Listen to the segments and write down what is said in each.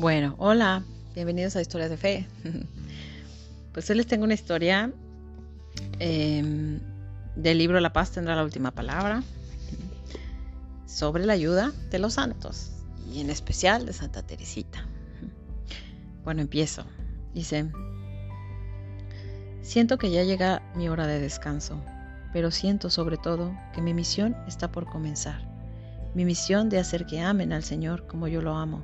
Bueno, hola, bienvenidos a Historias de Fe. Pues hoy les tengo una historia em, del libro La paz tendrá la última palabra sobre la ayuda de los santos y en especial de Santa Teresita. Bueno, empiezo. Dice, siento que ya llega mi hora de descanso, pero siento sobre todo que mi misión está por comenzar. Mi misión de hacer que amen al Señor como yo lo amo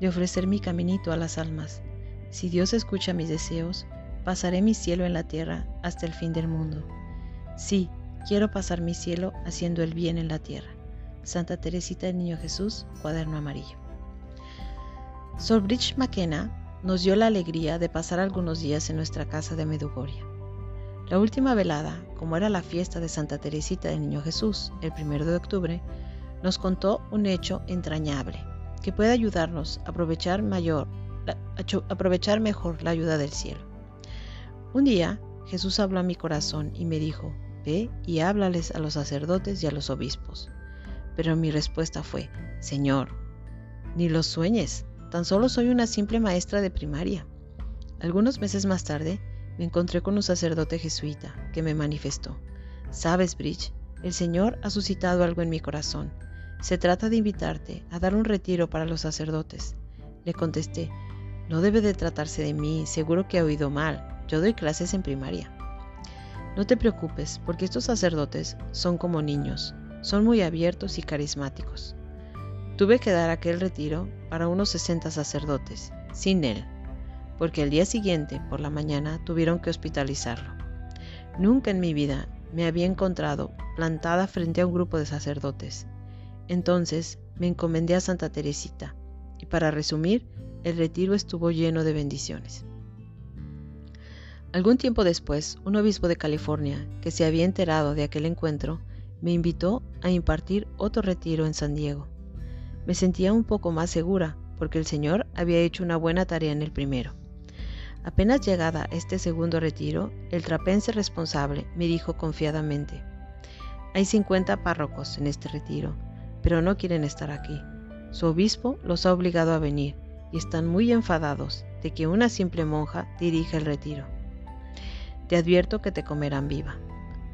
de ofrecer mi caminito a las almas. Si Dios escucha mis deseos, pasaré mi cielo en la tierra hasta el fin del mundo. Sí, quiero pasar mi cielo haciendo el bien en la tierra. Santa Teresita del Niño Jesús, cuaderno amarillo. Solbridge McKenna nos dio la alegría de pasar algunos días en nuestra casa de Medugoria. La última velada, como era la fiesta de Santa Teresita del Niño Jesús, el primero de octubre, nos contó un hecho entrañable que puede ayudarnos a aprovechar, mayor, a aprovechar mejor la ayuda del cielo. Un día Jesús habló a mi corazón y me dijo, ve y háblales a los sacerdotes y a los obispos. Pero mi respuesta fue, Señor, ni los sueñes, tan solo soy una simple maestra de primaria. Algunos meses más tarde me encontré con un sacerdote jesuita que me manifestó, sabes, Bridge, el Señor ha suscitado algo en mi corazón se trata de invitarte a dar un retiro para los sacerdotes. Le contesté, no debe de tratarse de mí, seguro que ha oído mal, yo doy clases en primaria. No te preocupes, porque estos sacerdotes son como niños, son muy abiertos y carismáticos. Tuve que dar aquel retiro para unos 60 sacerdotes, sin él, porque el día siguiente, por la mañana, tuvieron que hospitalizarlo. Nunca en mi vida me había encontrado plantada frente a un grupo de sacerdotes, entonces me encomendé a Santa Teresita y para resumir, el retiro estuvo lleno de bendiciones. Algún tiempo después, un obispo de California, que se había enterado de aquel encuentro, me invitó a impartir otro retiro en San Diego. Me sentía un poco más segura, porque el Señor había hecho una buena tarea en el primero. Apenas llegada a este segundo retiro, el trapense responsable me dijo confiadamente, hay 50 párrocos en este retiro, pero no quieren estar aquí. Su obispo los ha obligado a venir y están muy enfadados de que una simple monja dirija el retiro. Te advierto que te comerán viva.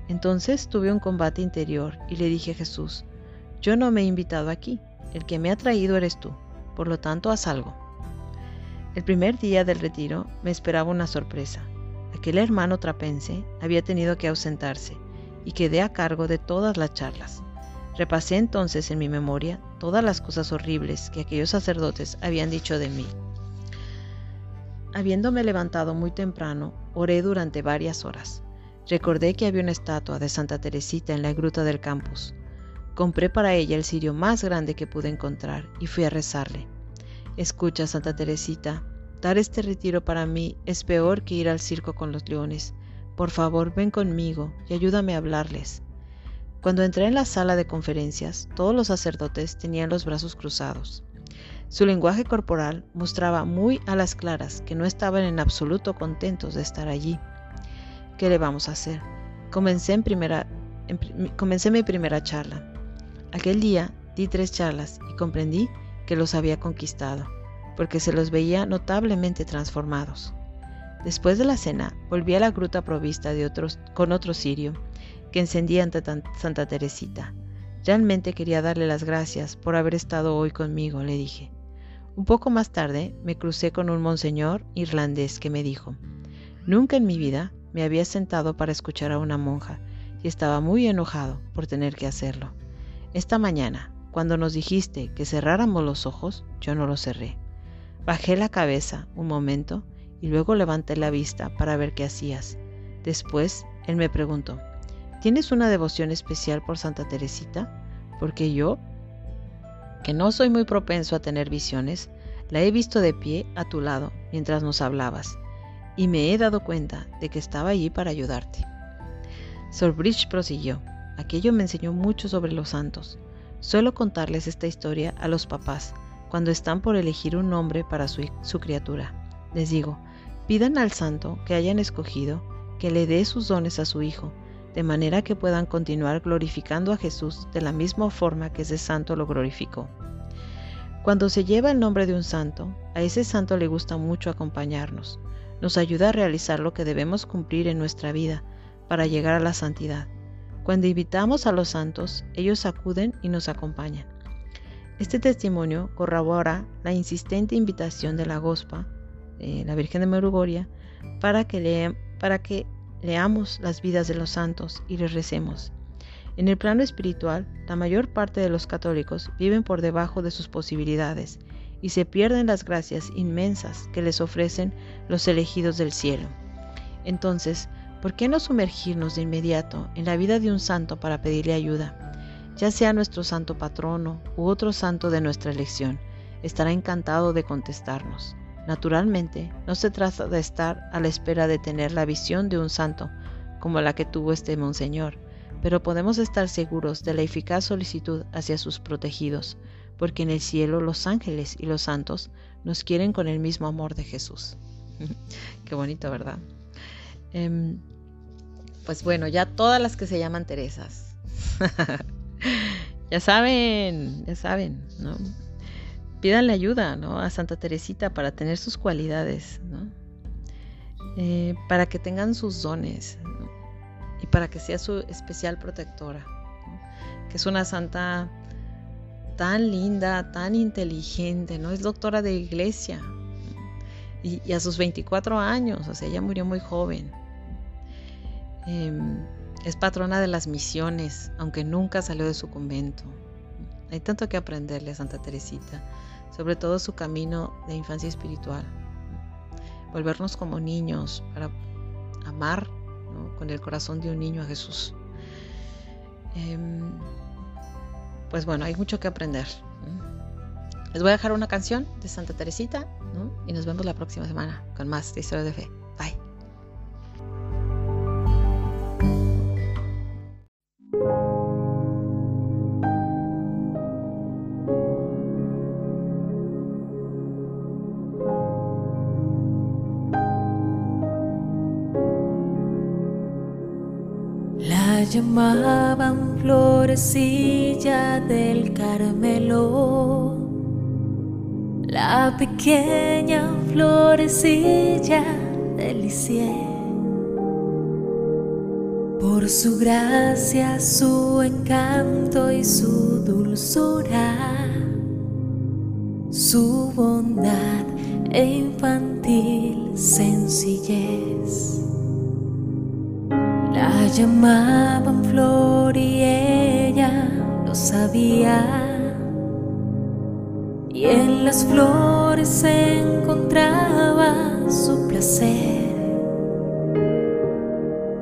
Entonces tuve un combate interior y le dije a Jesús, yo no me he invitado aquí, el que me ha traído eres tú, por lo tanto haz algo. El primer día del retiro me esperaba una sorpresa. Aquel hermano trapense había tenido que ausentarse y quedé a cargo de todas las charlas. Repasé entonces en mi memoria todas las cosas horribles que aquellos sacerdotes habían dicho de mí. Habiéndome levantado muy temprano, oré durante varias horas. Recordé que había una estatua de Santa Teresita en la gruta del campus. Compré para ella el cirio más grande que pude encontrar y fui a rezarle. Escucha, Santa Teresita, dar este retiro para mí es peor que ir al circo con los leones. Por favor, ven conmigo y ayúdame a hablarles. Cuando entré en la sala de conferencias, todos los sacerdotes tenían los brazos cruzados. Su lenguaje corporal mostraba muy a las claras que no estaban en absoluto contentos de estar allí. ¿Qué le vamos a hacer? Comencé, mi primera charla. Aquel día di tres charlas y comprendí que los había conquistado, porque se los veía notablemente transformados. Después de la cena, volví a la gruta provista de otros, con otro sirio que encendía ante Santa Teresita. Realmente quería darle las gracias por haber estado hoy conmigo, le dije. Un poco más tarde me crucé con un monseñor irlandés que me dijo, Nunca en mi vida me había sentado para escuchar a una monja y estaba muy enojado por tener que hacerlo. Esta mañana, cuando nos dijiste que cerráramos los ojos, yo no los cerré. Bajé la cabeza un momento y luego levanté la vista para ver qué hacías. Después, él me preguntó, ¿Tienes una devoción especial por Santa Teresita? Porque yo, que no soy muy propenso a tener visiones, la he visto de pie a tu lado mientras nos hablabas, y me he dado cuenta de que estaba allí para ayudarte. Sir Bridge prosiguió. Aquello me enseñó mucho sobre los santos. Suelo contarles esta historia a los papás cuando están por elegir un nombre para su criatura. Les digo, pidan al santo que hayan escogido que le dé sus dones a su hijo de manera que puedan continuar glorificando a Jesús de la misma forma que ese santo lo glorificó. Cuando se lleva el nombre de un santo, a ese santo le gusta mucho acompañarnos. Nos ayuda a realizar lo que debemos cumplir en nuestra vida para llegar a la santidad. Cuando invitamos a los santos, ellos acuden y nos acompañan. Este testimonio corrobora la insistente invitación de la Gospa, la Virgen de Merugoria, para que, para que leamos las vidas de los santos y les recemos. En el plano espiritual, la mayor parte de los católicos viven por debajo de sus posibilidades y se pierden las gracias inmensas que les ofrecen los elegidos del cielo. Entonces, ¿por qué no sumergirnos de inmediato en la vida de un santo para pedirle ayuda? Ya sea nuestro santo patrono u otro santo de nuestra elección, estará encantado de contestarnos. Naturalmente, no se trata de estar a la espera de tener la visión de un santo, como la que tuvo este monseñor, pero podemos estar seguros de la eficaz solicitud hacia sus protegidos, porque en el cielo los ángeles y los santos nos quieren con el mismo amor de Jesús. Qué bonito, ¿verdad? Em, pues bueno, ya todas las que se llaman Teresas. ya saben, ya saben, ¿no? Pídanle ayuda, ¿no? A Santa Teresita para tener sus cualidades, ¿no? Eh, para que tengan sus dones, y para que sea su especial protectora, que es una santa tan linda, tan inteligente, ¿no? Es doctora de iglesia. Y, a sus 24 años, o sea, ella murió muy joven. Em, es patrona de las misiones, aunque nunca salió de su convento. Hay tanto que aprenderle a Santa Teresita, sobre todo su camino de infancia espiritual. Volvernos como niños para amar con el corazón de un niño a Jesús. Em, pues bueno, hay mucho que aprender. Les voy a dejar una canción de Santa Teresita y nos vemos la próxima semana con más de Historia de Fe. Bye. llamaban florecilla del Carmelo, la pequeña florecilla del Lisieux. Por su gracia, su encanto y su dulzura, su bondad e infantil sencillez la llamaban flor y ella lo sabía. Y en las flores se encontraba su placer,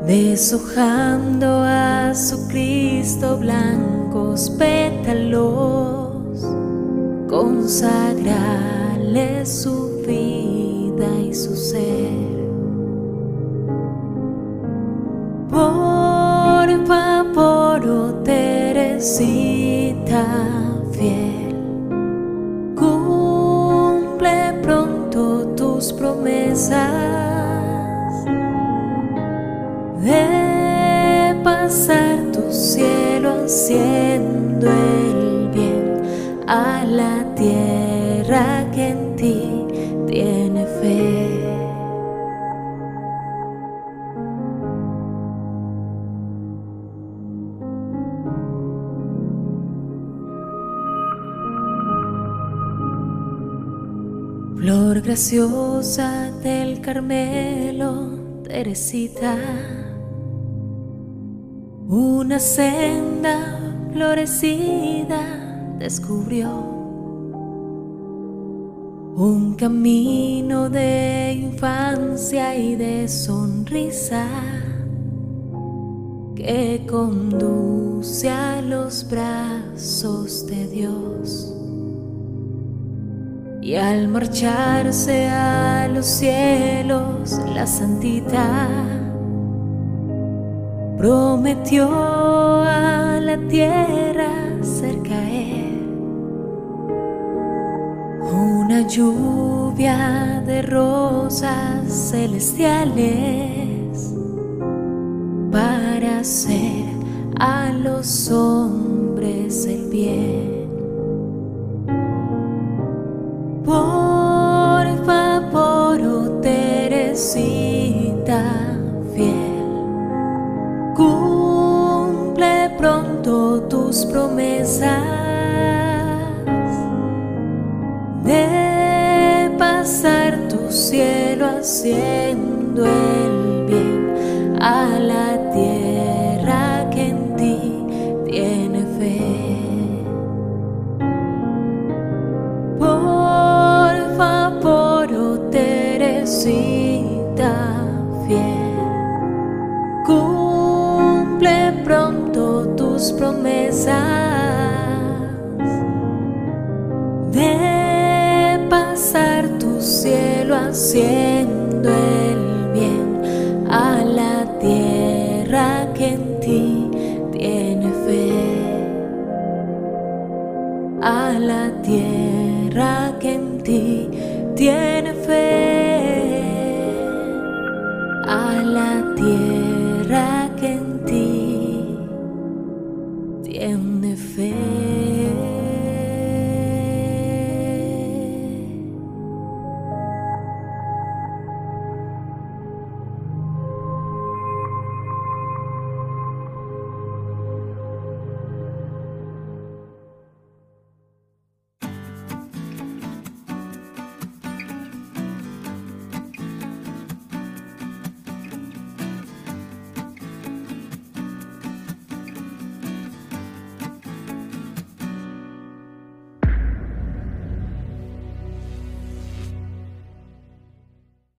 deshojando a su Cristo blancos pétalos, consagrarle su vida y su ser. Teresita fiel, cumple pronto tus promesas de pasar tu cielo haciendo Flor graciosa del Carmelo, Teresita, una senda florecida descubrió, un camino de infancia y de sonrisa que conduce a los brazos de Dios. Y al marcharse a los cielos, la santita prometió a la tierra hacer caer una lluvia de rosas celestiales para hacer a los hombres el bien. El bien a la tierra que en ti tiene fe. Por favor, Teresita fiel, cumple pronto tus promesas de pasar tu cielo haciendo tierra.